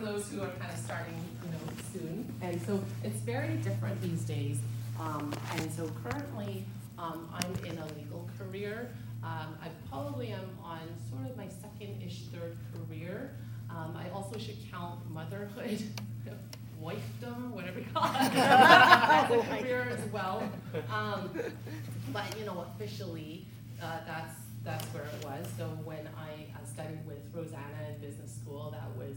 those who are kind of starting, you know, soon. And so it's very different these days. Um, and so currently, um, I'm in a legal career. Um, I probably am on sort of my second-ish, third career. Um, I also should count motherhood, wifedom, whatever you call it, as a career as well. Um, but you know, officially, uh, that's that's where it was. So when I uh, studied with Rosanna in business school, that was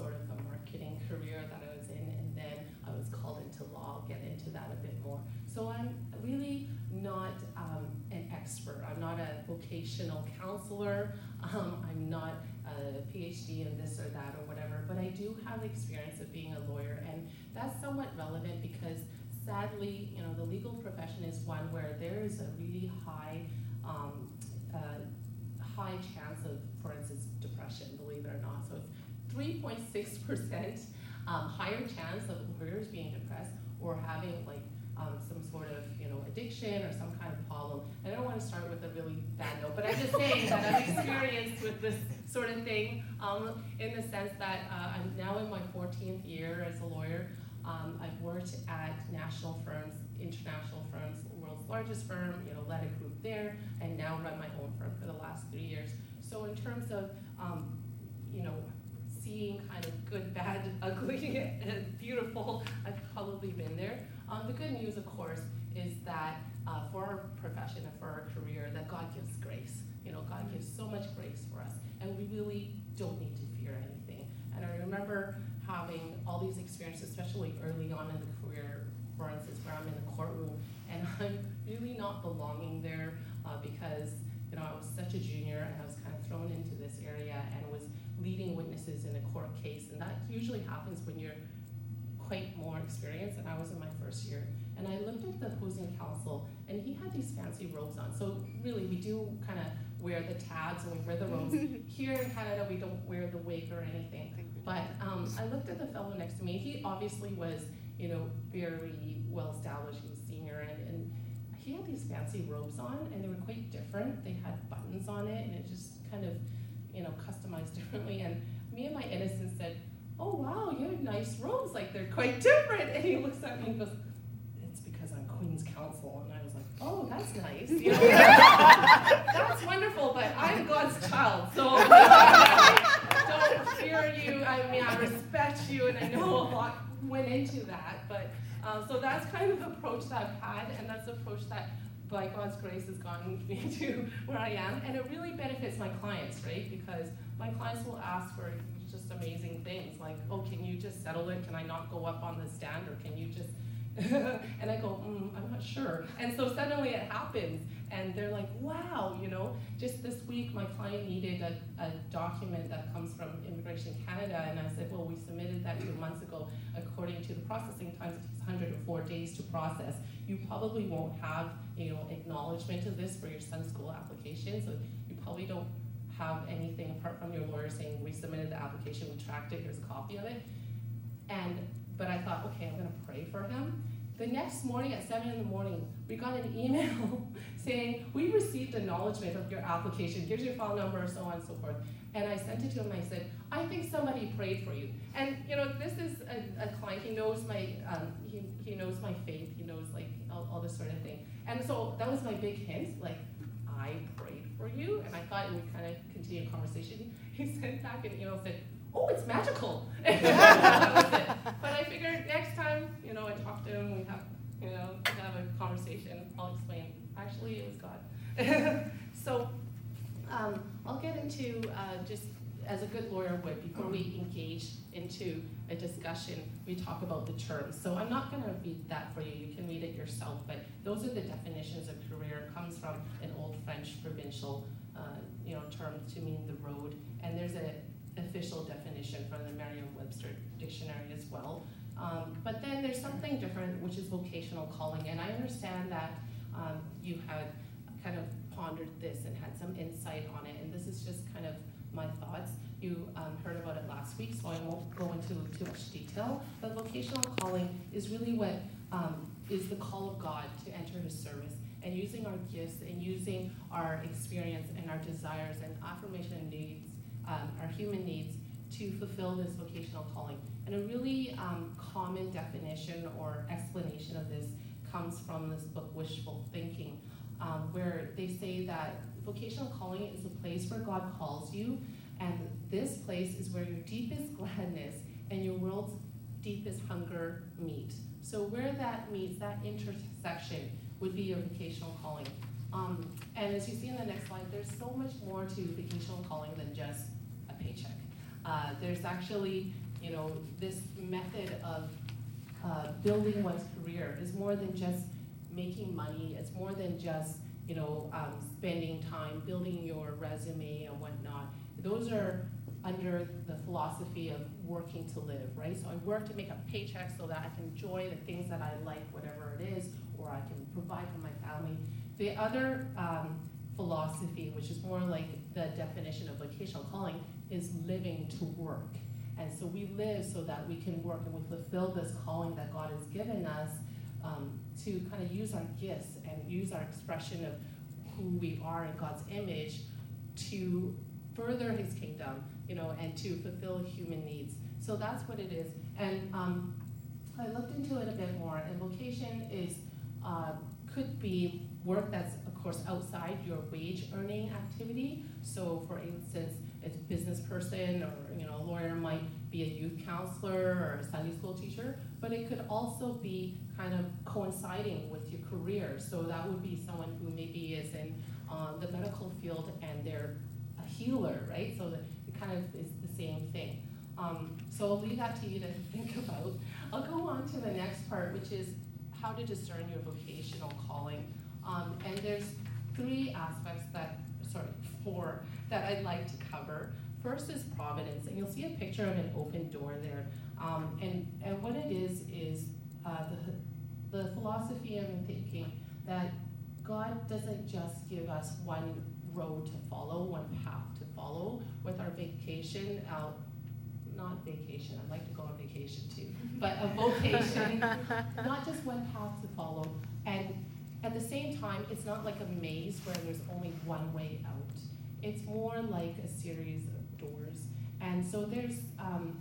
sort of a marketing career that I was in, and then I was called into law. I'll get into that a bit more. So I'm really not um, an expert. I'm not a vocational counselor. Um, I'm not a PhD in this or that or whatever, but I do have experience of being a lawyer, and that's somewhat relevant because sadly, you know, the legal profession is one where there is a really high, um, uh, high chance of, for instance, depression, believe it or not. So it's 3.6% um, higher chance of lawyers being depressed or having like um, some sort of you know addiction or some kind of problem. I don't want to start with a really bad note, but I'm just saying that I've experienced with this sort of thing um, in the sense that uh, I'm now in my 14th year as a lawyer. Um, I've worked at national firms, international firms, world's largest firm, you know, led a group there, and now run my own firm for the last three years. So in terms of, um, you know, seeing kind of good, bad, ugly, and beautiful, I've probably been there. Um, the good news, of course, is that uh, for our profession and for our career, that God gives grace. You know, God gives so much grace for us, and we really don't need to fear anything. And I remember having all these experiences, especially early on in the career, for instance, where I'm in the courtroom, and I'm really not belonging there uh, because you know I was such a junior and I was kind of thrown into this area and leading witnesses in a court case, and that usually happens when you're quite more experienced, and I was in my first year. And I looked at the opposing counsel, and he had these fancy robes on. So really, we do kind of wear the tabs and we wear the robes. Here in Canada, we don't wear the wig or anything. But um, I looked at the fellow next to me. He obviously was, you know, very well established. He was senior, and, and he had these fancy robes on, and they were quite different. They had buttons on it, and it just kind of, you know, customized differently. And me and my innocence said, "Oh wow, you have nice robes. Like they're quite different." And he looks at me and goes, "It's because I'm Queen's Counsel." And I was like, "Oh, that's nice. You know, that's wonderful, but I'm God's child, so." I don't fear you. I mean, I respect you, and I know a lot went into that. But um, so that's kind of the approach that I've had, and that's the approach that, by God's grace, has gotten me to where I am. And it really benefits my clients, right? Because my clients will ask for just amazing things like, oh, can you just settle it? Can I not go up on the stand, or can you just and I go, mm, I'm not sure. And so suddenly it happens, and they're like, wow, you know. Just this week, my client needed a, a document that comes from Immigration Canada, and I said, well, we submitted that two months ago. According to the processing times, it takes 104 days to process. You probably won't have, you know, acknowledgement of this for your son's school application, so you probably don't have anything apart from your lawyer saying we submitted the application, we tracked it, here's a copy of it. And but I thought, okay, I'm gonna pray for him. The next morning at seven in the morning, we got an email saying, we received acknowledgement of your application. Here's your file number, so on and so forth. And I sent it to him. I said, I think somebody prayed for you. And you know, this is a, a client. He knows my um, he, he knows my faith. He knows like all, all this sort of thing. And so that was my big hint. Like, I prayed for you, and I thought would kind of continue a conversation. He sent back an email said, oh, it's magical. but I figured next time, you know, I talk to him, we have, you know, have a conversation, I'll explain. Actually, it was God. so um, I'll get into uh, just as a good lawyer would before we engage into a discussion, we talk about the terms. So I'm not going to read that for you. You can read it yourself. But those are the definitions of career. It comes from an old French provincial, uh, you know, term to mean the road. And there's a official definition from the Merriam-Webster dictionary as well. Um, but then there's something different, which is vocational calling. And I understand that um, you had kind of pondered this and had some insight on it. And this is just kind of my thoughts. You um, heard about it last week, so I won't go into too much detail. But vocational calling is really what um, is the call of God to enter His service and using our gifts and using our experience and our desires and affirmation needs um, our human needs to fulfill this vocational calling. And a really um, common definition or explanation of this comes from this book, Wishful Thinking, um, where they say that vocational calling is a place where God calls you, and this place is where your deepest gladness and your world's deepest hunger meet. So where that meets, that intersection, would be your vocational calling. Um, and as you see in the next slide, there's so much more to vocational calling than just a paycheck. Uh, there's actually, you know, this method of uh, building one's career is more than just making money. It's more than just, you know, um, spending time building your resume and whatnot. Those are under the philosophy of working to live, right? So I work to make a paycheck so that I can enjoy the things that I like, whatever it is, or I can provide for my family. The other um, philosophy, which is more like the definition of vocational calling, is living to work. And so we live so that we can work and we fulfill this calling that God has given us um, to kind of use our gifts and use our expression of who we are in God's image to further his kingdom, you know, and to fulfill human needs. So that's what it is. And um, I looked into it a bit more, and vocation is uh, could be work that's, of course, outside your wage earning activity. So, for instance, a business person or you know a lawyer might be a youth counselor or a Sunday school teacher, but it could also be kind of coinciding with your career. So that would be someone who maybe is in um, the medical field and they're a healer, right? So that it kind of is the same thing. Um, so I'll leave that to you to think about. I'll go on to the next part, which is how to discern your vocational calling. Um, and there's three aspects that, sorry, four that I'd like to cover. First is providence, and you'll see a picture of an open door there. Um, and, and what it is, is uh, the, the philosophy and the thinking that God doesn't just give us one road to follow, one path to follow with our vacation out not vacation, I'd like to go on vacation too, but a vocation, not just one path to follow. And at the same time, it's not like a maze where there's only one way out. It's more like a series of doors. And so there's um,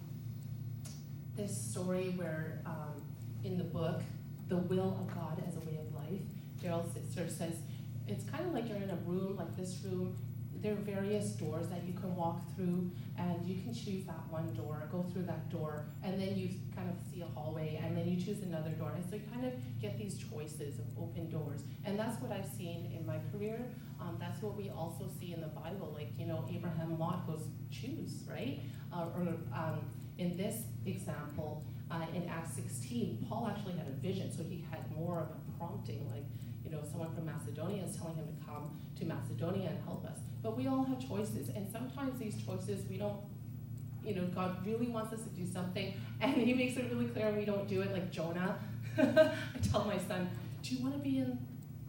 this story where um, in the book, The Will of God as a Way of Life, Daryl Sittser says, it's kind of like you're in a room like this room there are various doors that you can walk through and you can choose that one door, go through that door, and then you kind of see a hallway and then you choose another door. And so you kind of get these choices of open doors. And that's what I've seen in my career. Um, that's what we also see in the Bible. Like, you know, Abraham Lot goes, choose, right? Uh, or um, in this example, uh, in Acts 16, Paul actually had a vision, so he had more of a prompting, like, you know, someone from Macedonia is telling him to come to Macedonia and help us. But we all have choices, and sometimes these choices we don't, you know, God really wants us to do something, and He makes it really clear we don't do it like Jonah. I tell my son, Do you want to be in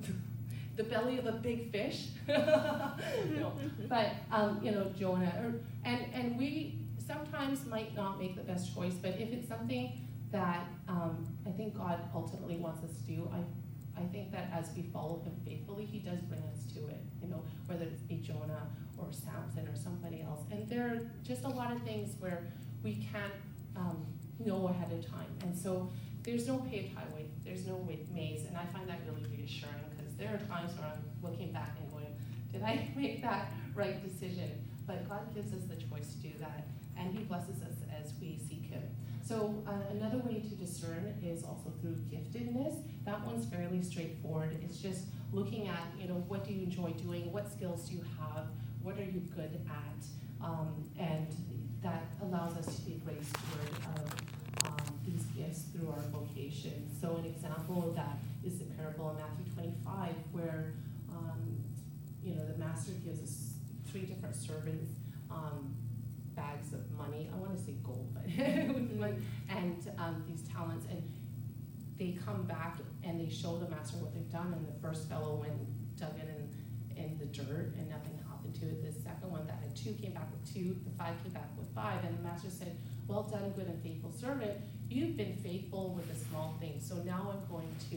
the belly of a big fish? no. But, um, you know, Jonah, or, and, and we sometimes might not make the best choice, but if it's something that um, I think God ultimately wants us to do, I I think that as we follow him faithfully, he does bring us to it, you know, whether it's be Jonah or Samson or somebody else. And there are just a lot of things where we can't um, know ahead of time. And so there's no paved highway, there's no maze, and I find that really reassuring because there are times where I'm looking back and going, did I make that right decision? But God gives us the choice to do that, and he blesses us as we seek him. So uh, another way to discern is also through giftedness. That one's fairly straightforward. It's just looking at, you know, what do you enjoy doing? What skills do you have? What are you good at? Um, and that allows us to be great steward of um, these gifts through our vocation. So an example of that is the parable in Matthew 25, where, um, you know, the master gives us three different servants um, bags of money. I want to say gold, but and um, these talents, and they come back and they show the master what they've done. And the first fellow went dug in in, in the dirt, and nothing happened to it. The second one that had two came back with two. The five came back with five, and the master said, "Well done, good and faithful servant. You've been faithful with a small thing, so now I'm going to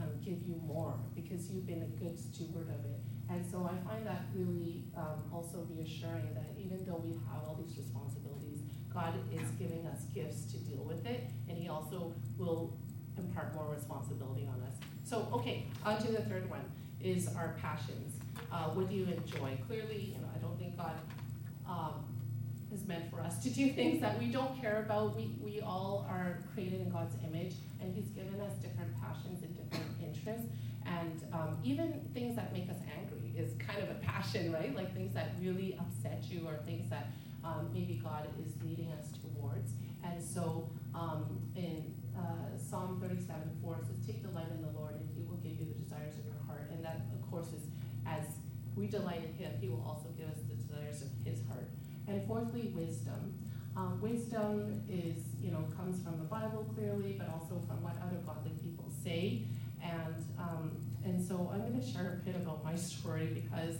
um, give you more because you've been a good steward of it." And so I find that really um, also reassuring that even though we have all these responsibilities, God is giving us gifts to deal with it, and He also will impart more responsibility on us. So, okay, on to the third one is our passions. Uh, what do you enjoy? Clearly, you know, I don't think God um, is meant for us to do things that we don't care about. We, we all are created in God's image, and He's given us different passions and interests. And um, even things that make us angry is kind of a passion, right? Like things that really upset you or things that um, maybe God is leading us towards. And so um, in uh, Psalm 37 4, it says, Take delight in the Lord, and He will give you the desires of your heart. And that, of course, is as we delight in Him, He will also give us the desires of His heart. And fourthly, wisdom. Um, wisdom is, you know, comes from the Bible clearly, but also from what other godly people say. And um, and so I'm going to share a bit about my story because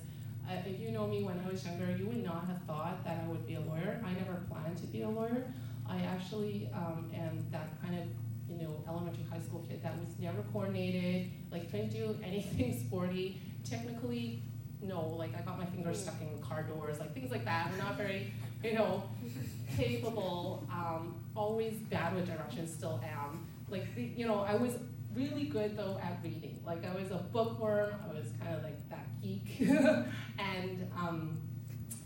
uh, if you know me when I was younger, you would not have thought that I would be a lawyer. I never planned to be a lawyer. I actually um, am that kind of you know elementary high school kid that was never coordinated, like couldn't do anything sporty. Technically, no, like I got my fingers stuck in car doors, like things like that. I'm not very, you know, capable. Um, always bad with directions, still am. Like the, you know, I was really good though at reading. Like I was a bookworm. I was kind of like that geek, and um,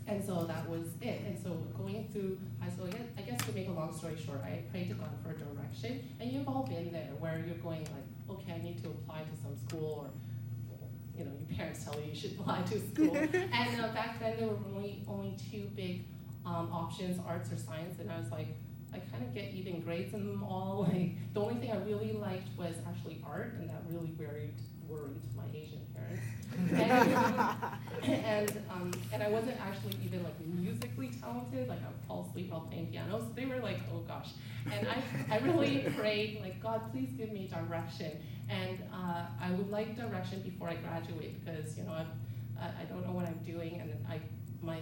and so that was it. And so going through high school, I guess to make a long story short, I prayed to God for a direction. And you've all been there where you're going like, okay, I need to apply to some school or you know, your parents tell you you should apply to school. and uh, back then there were only only two big um, options, arts or science, and I was like, I kind of get even grades in them all. Like the only thing I really liked was actually art, and that really worried worried my Asian parents. and and, um, and I wasn't actually even like musically talented. Like I would fall asleep while playing piano. So they were like, oh gosh. And I I really prayed like God, please give me direction. And uh, I would like direction before I graduate because you know i I don't know what I'm doing, and I my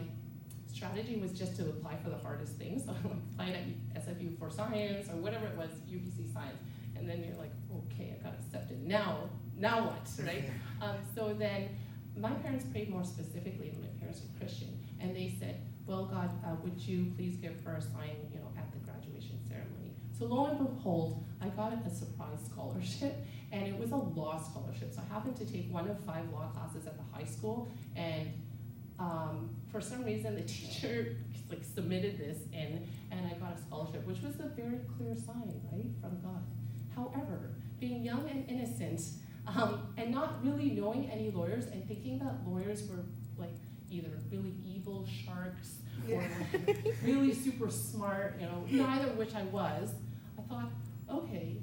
strategy was just to apply for the hardest things. So I applied at SFU for science or whatever it was, UBC science. And then you're like, okay, I got accepted. Now, now what, right? Um, so then my parents prayed more specifically, and my parents were Christian, and they said, well, God, uh, would you please give her a sign, you know, at the graduation ceremony? So lo and behold, I got a surprise scholarship, and it was a law scholarship. So I happened to take one of five law classes at the high school, and um, for some reason the teacher like submitted this in and I got a scholarship, which was a very clear sign, right, from God. However, being young and innocent um, and not really knowing any lawyers and thinking that lawyers were like either really evil sharks or really super smart, you know, neither of which I was, I thought, okay,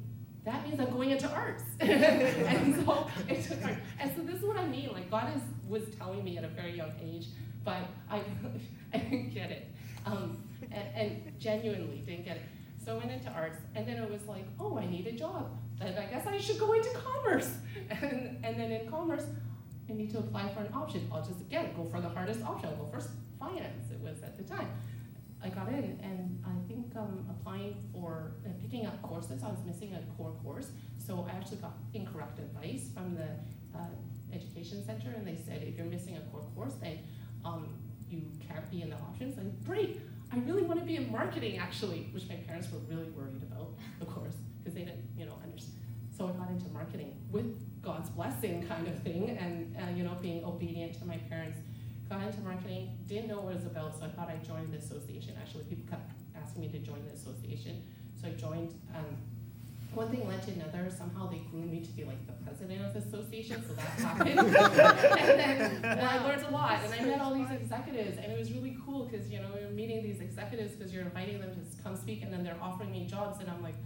that means I'm going into arts. and so it took And so this is what I mean. Like God is was telling me at a very young age, but I, I didn't get it. Um, and, and, genuinely didn't get it. So I went into arts, and then it was like, oh, I need a job. Then I guess I should go into commerce. And, and then in commerce, I need to apply for an option. I'll just, again, go for the hardest option. I'll go for finance, it was at the time. I got in, and I think um, applying for uh, picking up courses, I was missing a core course, so I actually got incorrect advice from the uh, education center, and they said if you're missing a core course, then um, you can't be in the options. And great, I really want to be in marketing actually, which my parents were really worried about, of course, because they didn't, you know, understand. So I got into marketing with God's blessing, kind of thing, and uh, you know, being obedient to my parents got into marketing, didn't know what it was about, so I thought I'd join the association. Actually, people kept asking me to join the association. So I joined. Um, one thing led to another. Somehow they groomed me to be like the president of the association, so that happened. and then and I learned a lot, and I met all these executives, and it was really cool because you know we were meeting these executives because you're inviting them to come speak, and then they're offering me jobs, and I'm like,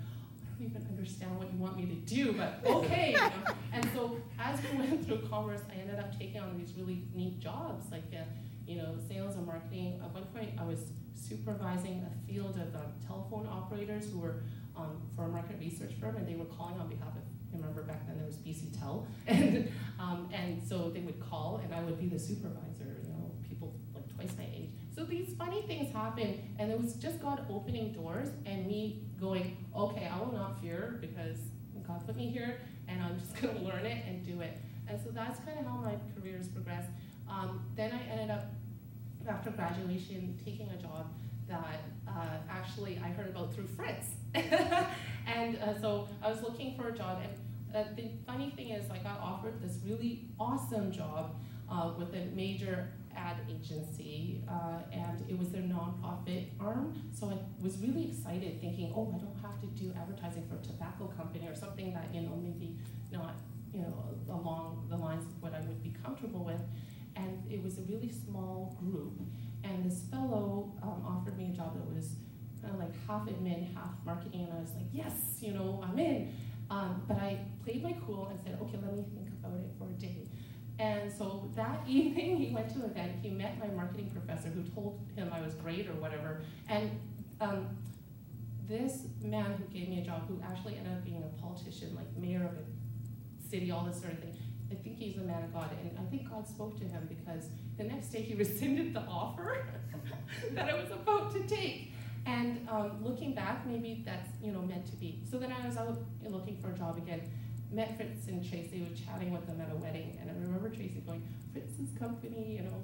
even understand what you want me to do, but okay. You know? And so as we went through commerce, I ended up taking on these really neat jobs, like uh, you know, sales and marketing. At one point, I was supervising a field of um, telephone operators who were um, for a market research firm, and they were calling on behalf of. I Remember back then there was BC Tel, and um, and so they would call, and I would be the supervisor. You know, people like twice my age. So these funny things happen, and it was just God opening doors and me going, okay, I will not fear because God put me here, and I'm just going to learn it and do it. And so that's kind of how my career has progressed. Um, then I ended up, after graduation, taking a job that uh, actually I heard about through Fritz. and uh, so I was looking for a job, and uh, the funny thing is, I got offered this really awesome job uh, with a major ad agency, uh, and it was their nonprofit arm. So I was really excited, thinking, oh, I don't have to do advertising for a tobacco company or something that you know maybe not you know along the lines of what I would be comfortable with. And it was a really small group, and this fellow um, offered me a job that was kind of like half admin, half marketing, and I was like, yes, you know, I'm in. Um, but I played my cool and said, okay, let me think about it for a day. And so that evening, he went to an event. He met my marketing professor, who told him I was great or whatever. And um, this man who gave me a job, who actually ended up being a politician, like mayor of a city, all this sort of thing. I think he's a man of God, and I think God spoke to him because the next day he rescinded the offer that I was about to take. And um, looking back, maybe that's you know meant to be. So then I was out looking for a job again met Fritz and Tracy, were chatting with them at a wedding, and I remember Tracy going, Fritz's company, you know,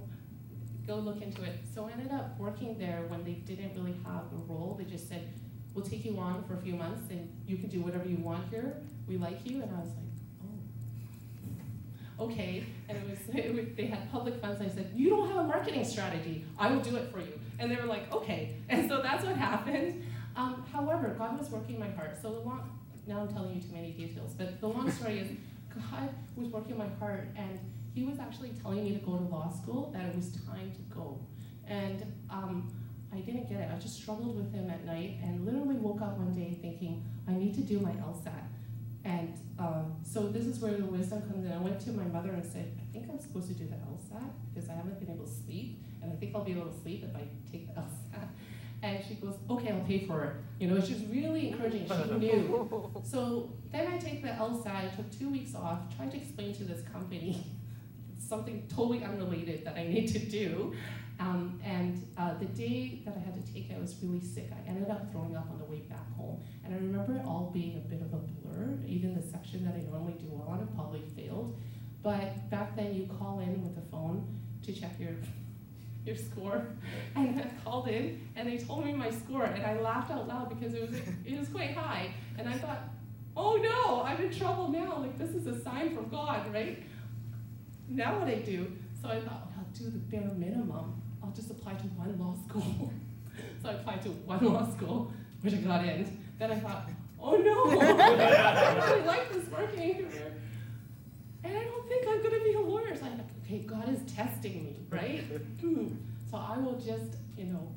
go look into it. So I ended up working there when they didn't really have a role. They just said, we'll take you on for a few months and you can do whatever you want here. We like you. And I was like, oh, okay. And it was, it was, they had public funds. I said, you don't have a marketing strategy. I will do it for you. And they were like, okay. And so that's what happened. Um, however, God was working my heart. So the long, now I'm telling you too many details, but the long story is God was working my heart and he was actually telling me to go to law school, that it was time to go. And um, I didn't get it. I just struggled with him at night and literally woke up one day thinking, I need to do my LSAT. And um, so this is where the wisdom comes in. I went to my mother and said, I think I'm supposed to do the LSAT because I haven't been able to sleep, and I think I'll be able to sleep if I take the LSAT. And she goes, okay, I'll pay for it. You know, she's really encouraging. She knew. So then I take the LSAT, took two weeks off, trying to explain to this company something totally unrelated that I need to do. Um, and uh, the day that I had to take it, I was really sick. I ended up throwing up on the way back home. And I remember it all being a bit of a blur. Even the section that I normally do well on, it probably failed. But back then, you call in with the phone to check your your score. And I called in and they told me my score and I laughed out loud because it was it was quite high. And I thought, oh no, I'm in trouble now. Like this is a sign from God, right? Now what I do? So I thought, I'll do the bare minimum. I'll just apply to one law school. so I applied to one law school, which I got in. Then I thought, oh no, I really like this marketing career. And I don't think I'm gonna be a lawyer. So I okay, God is testing me, right? so I will just, you know,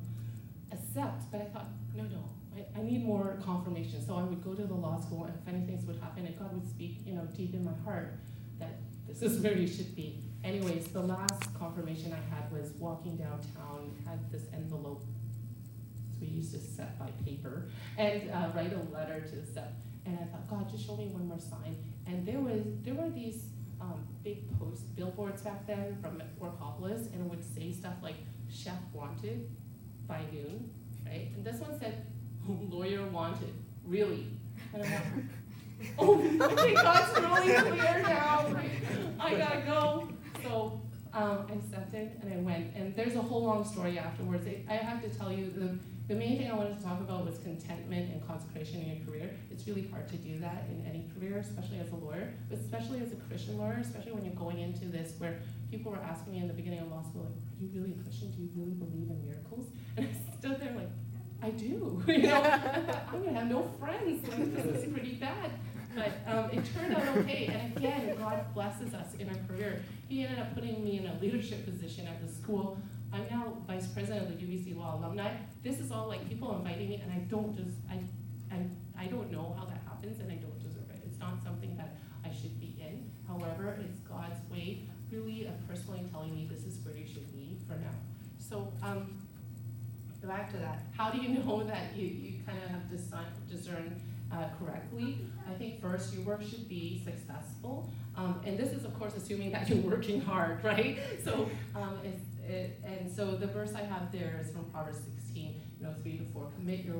accept. But I thought, no, no, I, I need more confirmation. So I would go to the law school, and if anything would happen, and God would speak, you know, deep in my heart that this is where you should be. Anyways, the last confirmation I had was walking downtown, had this envelope. We used to set by paper and uh, write a letter to the set. And I thought, God, just show me one more sign. And there was there were these um, big post billboards back then from Workopolis, and it would say stuff like "Chef wanted by noon," right? And this one said "Lawyer wanted." Really? And I'm like, oh, okay, God's really clear now. Right? I gotta go. So um, I in and I went. And there's a whole long story afterwards. I, I have to tell you the the main thing I wanted to talk about was contentment and consecration in your career. It's really hard to do that in any career, especially as a lawyer, but especially as a Christian lawyer, especially when you're going into this where people were asking me in the beginning of law school, like, are you really a Christian? Do you really believe in miracles? And I stood there like, I do. you know, I'm gonna have no friends. Like, this is pretty bad. But um, it turned out okay. And again, God blesses us in our career. He ended up putting me in a leadership position at the school I'm now vice president of the UBC Law Alumni. This is all like people inviting me, and I don't just I, I I don't know how that happens, and I don't deserve it. It's not something that I should be in. However, it's God's way, really, of personally telling me this is where you should be for now. So um, back to that. How do you know that you you kind of have discern uh, correctly? I think first your work should be successful, um, and this is of course assuming that you're working hard, right? So um, and so the verse I have there is from Proverbs 16, you know, 3 to 4. Commit your,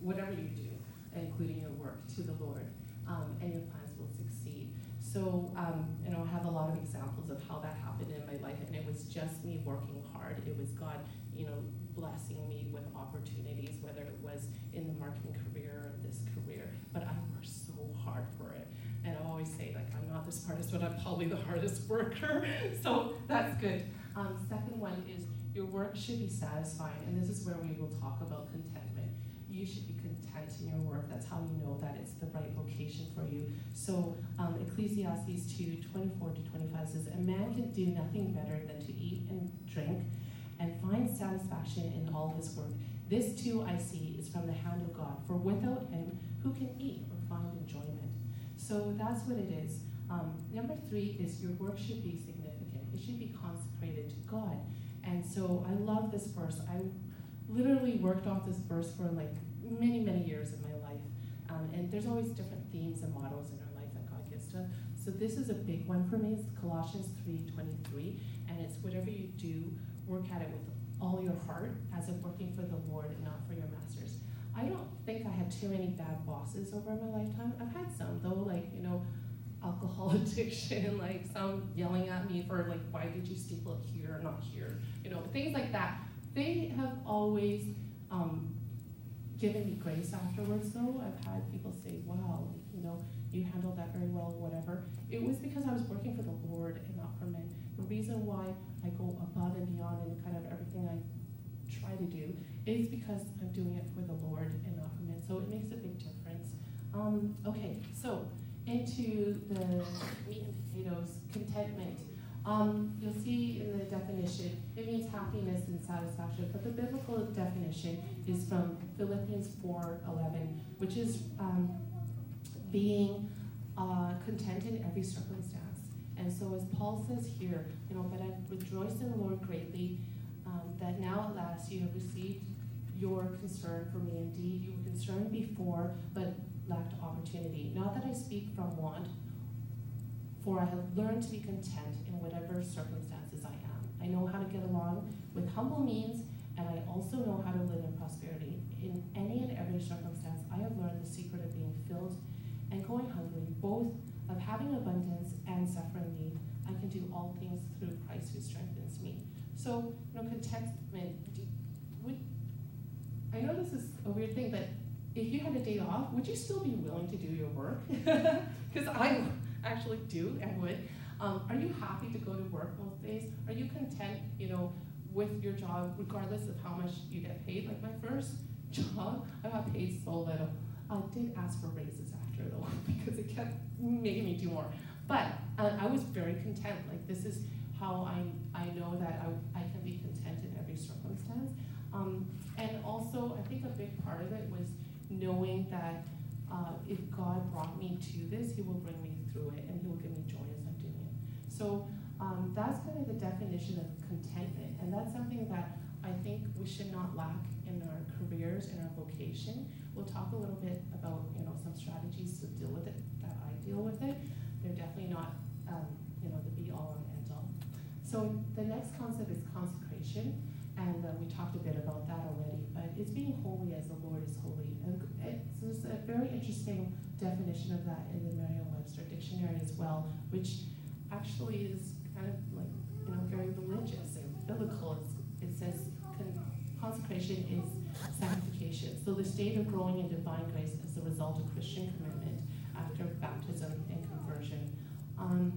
whatever you do, including your work, to the Lord, um, and your plans will succeed. so, um, I have a lot of examples of how that happened in my life, and it was just me working hard. It was God, you know, blessing me with opportunities, whether it was in the marketing career or this career. But I worked so hard for it. And I always say, like, I'm not the smartest, but I'm probably the hardest worker. so that's good. Um, second one is your work should be satisfying, and this is where we will talk about contentment. You should be content in your work. That's how you know that it's the right vocation for you. So um, Ecclesiastes 2, 24 to 25 says, A man can do nothing better than to eat and drink and find satisfaction in all his work. This too I see is from the hand of God, for without him, who can eat or find enjoyment? So that's what it is. Um, number three is your work should be significant. Should be consecrated to God. And so I love this verse. I literally worked off this verse for like many, many years of my life. Um, and there's always different themes and models in our life that God gives to us. So this is a big one for me. It's Colossians 3.23. And it's whatever you do, work at it with all your heart as if working for the Lord and not for your masters. I don't think I had too many bad bosses over my lifetime. I've had some though, like, you know, alcohol addiction, like some yelling at me for like, why did you staple it here, not here? You know, things like that. They have always um, given me grace afterwards though. I've had people say, wow, you know, you handled that very well, whatever. It was because I was working for the Lord and not for men. The reason why I go above and beyond in kind of everything I try to do is because I'm doing it for the Lord and not for men. So it makes a big difference. Um, okay, so into the meat and potatoes, contentment. Um, you'll see in the definition, it means happiness and satisfaction, but the biblical definition is from Philippians 4:11, which is um, being uh, content in every circumstance. And so, as Paul says here, you know, but I rejoice in the Lord greatly um, that now at last you have received your concern for me. Indeed, you were concerned before, but lacked opportunity. Not that I speak from want, for I have learned to be content in whatever circumstances I am. I know how to get along with humble means, and I also know how to live in prosperity. In any and every circumstance, I have learned the secret of being filled and going hungry, both of having abundance and suffering need. I can do all things through Christ who strengthens me. So, you know, contentment. Would, I know this is a weird thing, but if you had a day off, would you still be willing to do your work? Because I actually do and would. Um, are you happy to go to work most days? Are you content, you know, with your job, regardless of how much you get paid? Like my first job, I got paid so little. I did ask for raises after though, because it kept making me do more. But uh, I was very content. Like this is how I I know that I, I can be content in every circumstance. Um, and also, I think a big part of it was knowing that uh, if God brought me to this, He will bring me through it and He will give me joy as I'm doing it. So um, that's kind of the definition of contentment. And that's something that I think we should not lack in our careers, in our vocation. We'll talk a little bit about you know some strategies to deal with it, that I deal with it. They're definitely not um, you know the be all and end all. So the next concept is consecration. And uh, we talked a bit about that already, but it's being holy as the Lord is holy. And it's a very interesting definition of that in the Merriam-Webster dictionary as well, which actually is kind of like, you know, very religious and biblical. It's, it says consecration is sanctification. So the state of growing in divine grace as the result of Christian commitment after baptism and conversion. Um,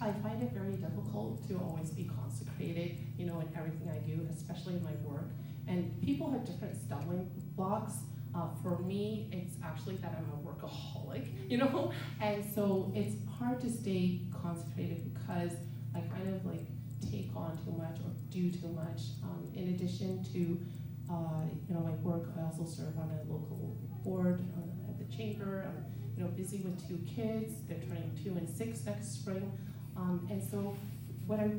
I find it very difficult to always be consecrated, you know, in everything I do, especially in my work. And people have different stumbling blocks. Uh, for me, it's actually that I'm a workaholic, you know, and so it's hard to stay concentrated because I kind of like take on too much or do too much. Um, in addition to, uh, you know, my work, I also serve on a local board uh, at the chamber. I'm, you know, busy with two kids. They're turning two and six next spring. Um, and so what I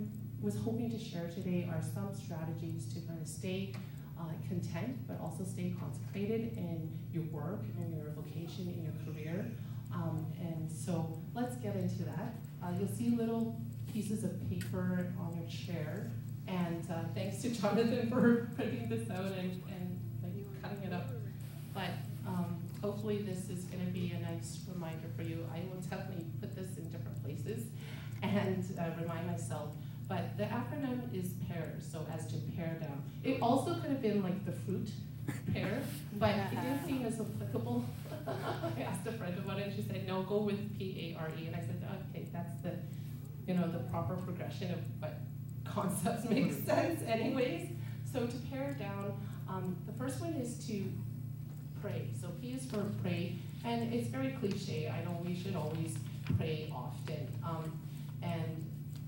was hoping to share today are some strategies to kind of stay uh, content, but also stay consecrated in your work, in your vocation, in your career. Um, and so let's get into that. Uh, you'll see little pieces of paper on your chair. And uh, thanks to Jonathan for printing this out and, and like, cutting it up. But um, hopefully this is gonna be a nice reminder for you. I will definitely put this in different places and uh, remind myself. But the acronym is PAIR, so as to pare down. It also could have been like the fruit, pear, but it didn't seem as applicable. I asked a friend about it, and she said, no, go with P-A-R-E, and I said, okay, that's the, you know, the proper progression of what concepts make sense anyways. So to pare down, um, the first one is to pray. So P is for pray, and it's very cliche. I know we should always pray often. Um, and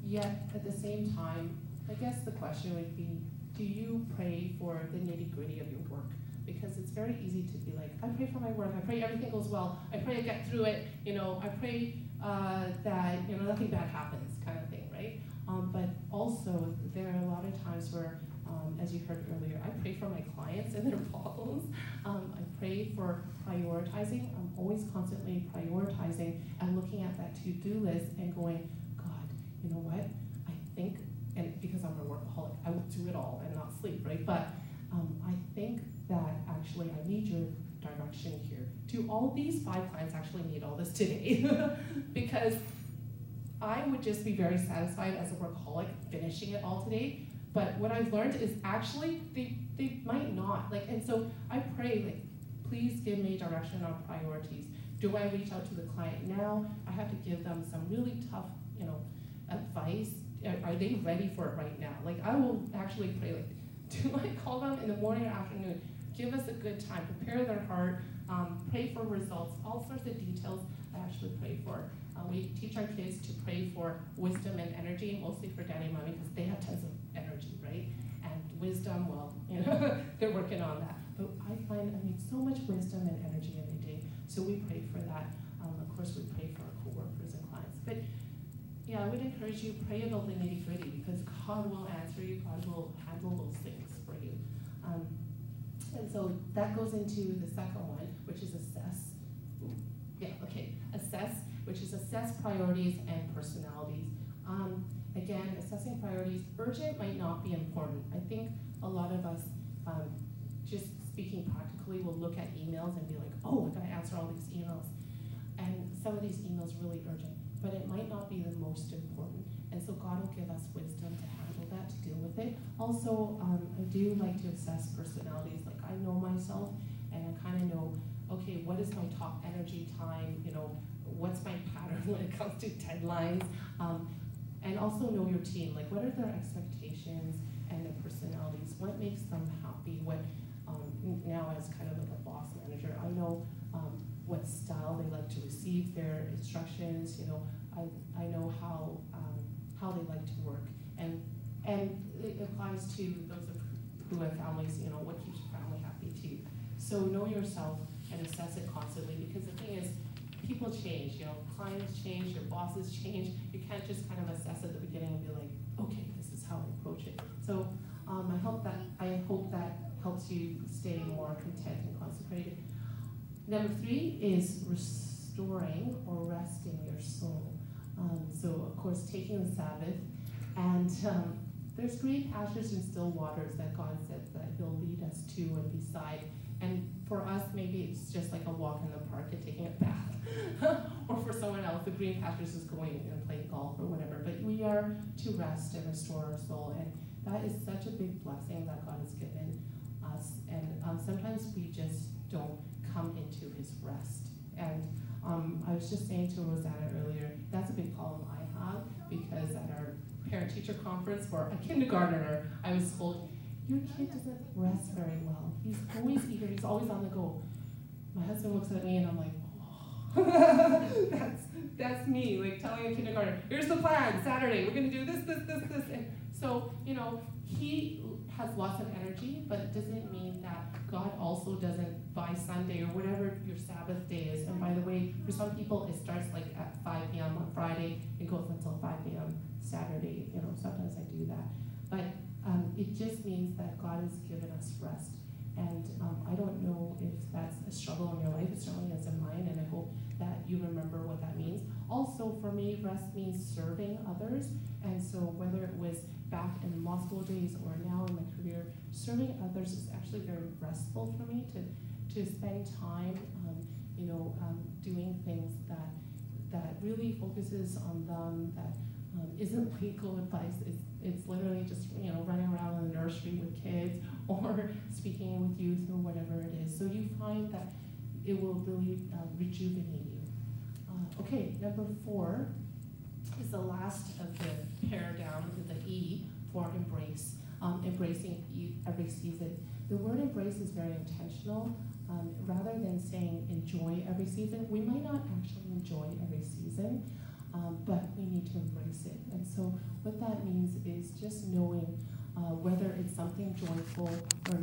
yet, at the same time, I guess the question would be, do you pray for the nitty gritty of your work? Because it's very easy to be like, I pray for my work, I pray everything goes well, I pray I get through it, you know, I pray uh, that you know nothing bad happens, kind of thing, right? Um, but also, there are a lot of times where, um, as you heard earlier, I pray for my clients and their problems. Um, I pray for prioritizing. I'm always constantly prioritizing and looking at that to-do list and going, you know what? I think, and because I'm a workaholic, I will do it all and not sleep, right? But um, I think that actually I need your direction here. Do all these five clients actually need all this today? because I would just be very satisfied as a workaholic finishing it all today. But what I've learned is actually they, they might not. Like, and so I pray, like, please give me direction on priorities. Do I reach out to the client now? I have to give them some really tough, you know, advice. Are they ready for it right now? Like, I will actually pray, like, do I call them in the morning or afternoon? Give us a good time, prepare their heart, um, pray for results, all sorts of details I actually pray for. Uh, we teach our kids to pray for wisdom and energy, mostly for daddy and mommy, because they have tons of energy, right? And wisdom, well, you know, they're working on that. But I find I need so much wisdom and energy every day, so we pray for that. Um, of course, we pray for our coworkers and clients. But yeah, I would encourage you pray about the nitty gritty because God will answer you. God will handle those things for you. Um, and so that goes into the second one, which is assess. Yeah, okay. Assess, which is assess priorities and personalities. Um, again, assessing priorities, urgent might not be important. I think a lot of us, um, just speaking practically, will look at emails and be like, oh, I gotta answer all these emails. And some of these emails really urgent, but it might not be the most important. And so God will give us wisdom to handle that, to deal with it. Also, um, I do like to assess personalities. Like I know myself, and I kind of know, okay, what is my top energy time? You know, what's my pattern when it comes to deadlines? Um, and also know your team. Like, what are their expectations and their personalities? What makes them happy? What um, now as kind of like a boss manager, I know um, what style they like to receive their instructions. You know, I I know how um, how they like to work, and and it applies to those who have families. You know, what keeps your family happy too. So know yourself and assess it constantly because the thing is, people change. You know, clients change, your bosses change. You can't just kind of assess at the beginning and be like, okay, this is how I approach it. So um, I hope that I hope that helps you stay more content and consecrated. Number three is restoring or resting your soul. Um, so of course, taking the Sabbath, and um, there's green pastures and still waters that God said that He'll lead us to and beside. And for us, maybe it's just like a walk in the park and taking a bath. or for someone else, the green pastures is going and playing golf or whatever. But we are to rest and restore our soul. And that is such a big blessing that God has given us. And um, sometimes we just don't come into his rest. And um, I was just saying to Rosanna earlier, that's a big problem I have because at our parent teacher conference for a kindergartner, I was told, your kid doesn't rest very well. He's always eager, he's always on the go. My husband looks at me and I'm like, oh, that's, that's me, like telling a kindergartner, here's the plan, Saturday, we're gonna do this, this, this, this. And so, you know, he has lots of energy, but it doesn't mean that God also doesn't by Sunday or whatever your Sabbath day is. And by the way, for some people, it starts like at 5 p.m. on Friday, it goes until 5 p.m. Saturday. You know, sometimes I do that. But um, it just means that God has given us rest. And um, I don't know if that's a struggle in your life. It certainly is in mine, and I hope that you remember what that means. Also, for me, rest means serving others. And so, whether it was back in the law school days or now in my career, serving others is actually very restful for me to, to spend time, um, you know, um, doing things that that really focuses on them, that isn't legal advice. It's, it's literally just you know running around in the nursery with kids or speaking with youth or whatever it is. So you find that it will really uh, rejuvenate you. Uh, okay, number four is the last of the pair down, the E for embrace, um, embracing every season. The word embrace is very intentional. Um, rather than saying enjoy every season, we might not actually enjoy every season, um, but we need to embrace it. And so, what that means is just knowing uh, whether it's something joyful or,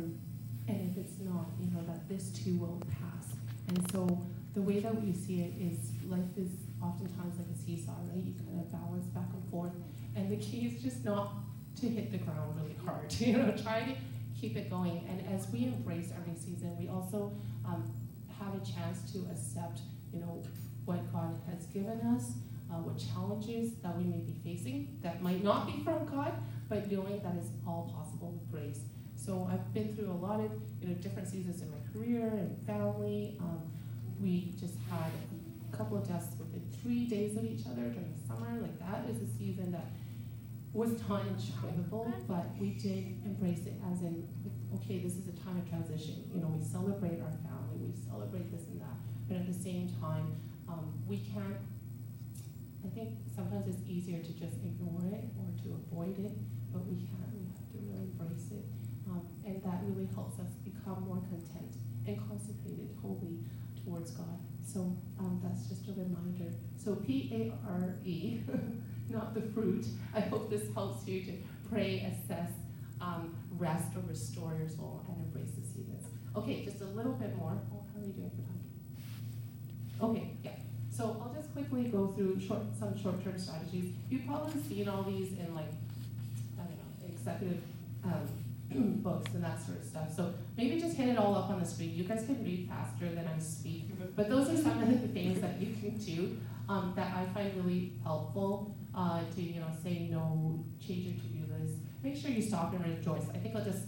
and if it's not, you know, that this too will pass. And so, the way that we see it is life is oftentimes like a seesaw, right? You kind of balance back and forth, and the key is just not to hit the ground really hard. You know, try to keep it going. And as we embrace every season, we also um, have a chance to accept, you know, what God has given us, uh, what challenges that we may be facing that might not be from God, but knowing that it's all possible with grace. So I've been through a lot of you know different seasons in my career and family. Um, we just had a couple of deaths three days of each other during the summer. Like that is a season that was not enjoyable, but we did embrace it as in, okay, this is a time of transition. You know, we celebrate our family, we celebrate this and that, but at the same time, um, we can't. I think sometimes it's easier to just ignore it or to avoid it, but we can't. We have to really embrace it, um, and that really helps us become more content and consecrated, wholly towards God. So um, that's just a reminder. So P A R E. not the fruit. I hope this helps you to pray, assess, um, rest, or restore your soul and embrace the seasons. Okay, just a little bit more. Oh, how are we doing for time? Okay, yeah. So I'll just quickly go through short, some short-term strategies. You've probably seen all these in like, I don't know, executive um, books and that sort of stuff. So maybe just hit it all up on the screen. You guys can read faster than I speak. But those are some of the things that you can do um, that I find really helpful uh, to you know say no, change your to-do list. Make sure you stop and rejoice. I think I'll just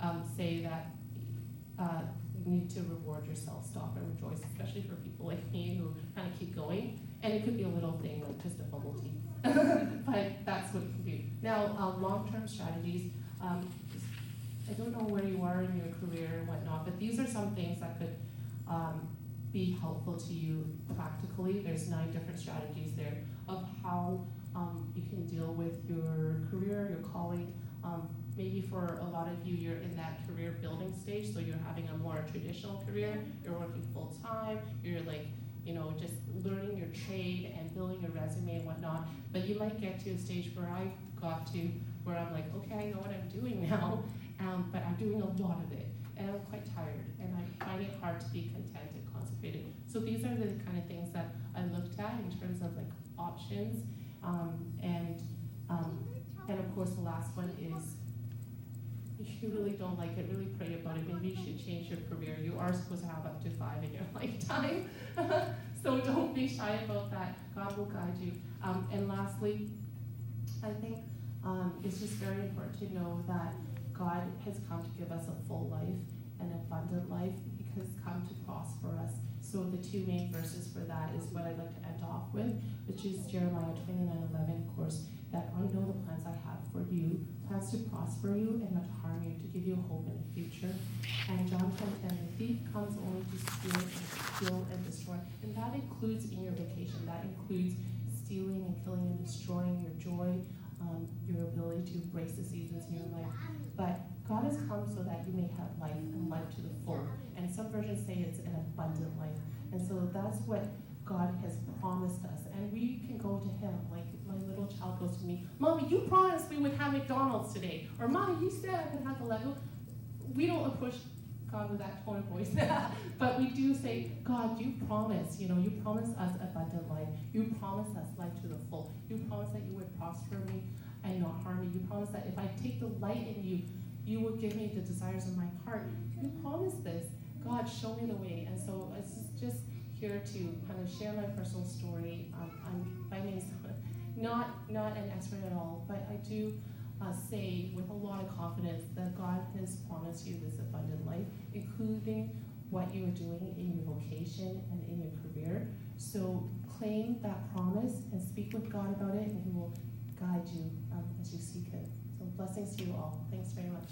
um, say that uh, you need to reward yourself, stop and rejoice, especially for people like me who kind of keep going. And it could be a little thing like just a bubble tea, but that's what it can do. Now, um, long-term strategies. Um, I don't know where you are in your career and whatnot, but these are some things that could um, be helpful to you practically. There's nine different strategies there of how um, you can deal with your career, your calling. Um, maybe for a lot of you, you're in that career building stage, so you're having a more traditional career. You're working full time. You're like, you know, just learning your trade and building your resume and whatnot. But you might get to a stage where I got to, where I'm like, okay, I know what I'm doing now, um, but I'm doing a lot of it, and I'm quite tired, and I find it hard to be content and concentrated. So these are the kind of things that I looked at in terms of like options um, and, um, and of course, the last one is if you really don't like it, really pray about it. Maybe you should change your career. You are supposed to have up to five in your lifetime. so don't be shy about that. God will guide you. Um, and lastly, I think um, it's just very important to know that God has come to give us a full life, an abundant life. He has come to prosper us. So the two main verses for that is what I'd like to end off with, which is Jeremiah 29, 11, of course, that I know the plans I have for you, plans to prosper you and not to harm you, to give you a hope in the future. And John 10, 10, the thief comes only to steal and kill and destroy. And that includes in your vacation, that includes stealing and killing and destroying your joy, um, your ability to embrace the seasons in your life. Has come so that you may have life and life to the full. And some versions say it's an abundant life. And so that's what God has promised us. And we can go to Him. Like my little child goes to me, Mommy, you promised we would have McDonald's today. Or Mommy, you said I could have the Lego. We don't approach God with that tone of voice. but we do say, God, you promised, you know, you promised us abundant life. You promised us life to the full. You promised that you would prosper me and not harm me. You promised that if I take the light in you, you will give me the desires of my heart. You promised this. God, show me the way. And so it's just here to kind of share my personal story. Um, I'm by means not not an expert at all, but I do uh, say with a lot of confidence that God has promised you this abundant life, including what you are doing in your vocation and in your career. So claim that promise and speak with God about it, and He will guide you um, as you seek Him. Blessings to you all. Thanks very much.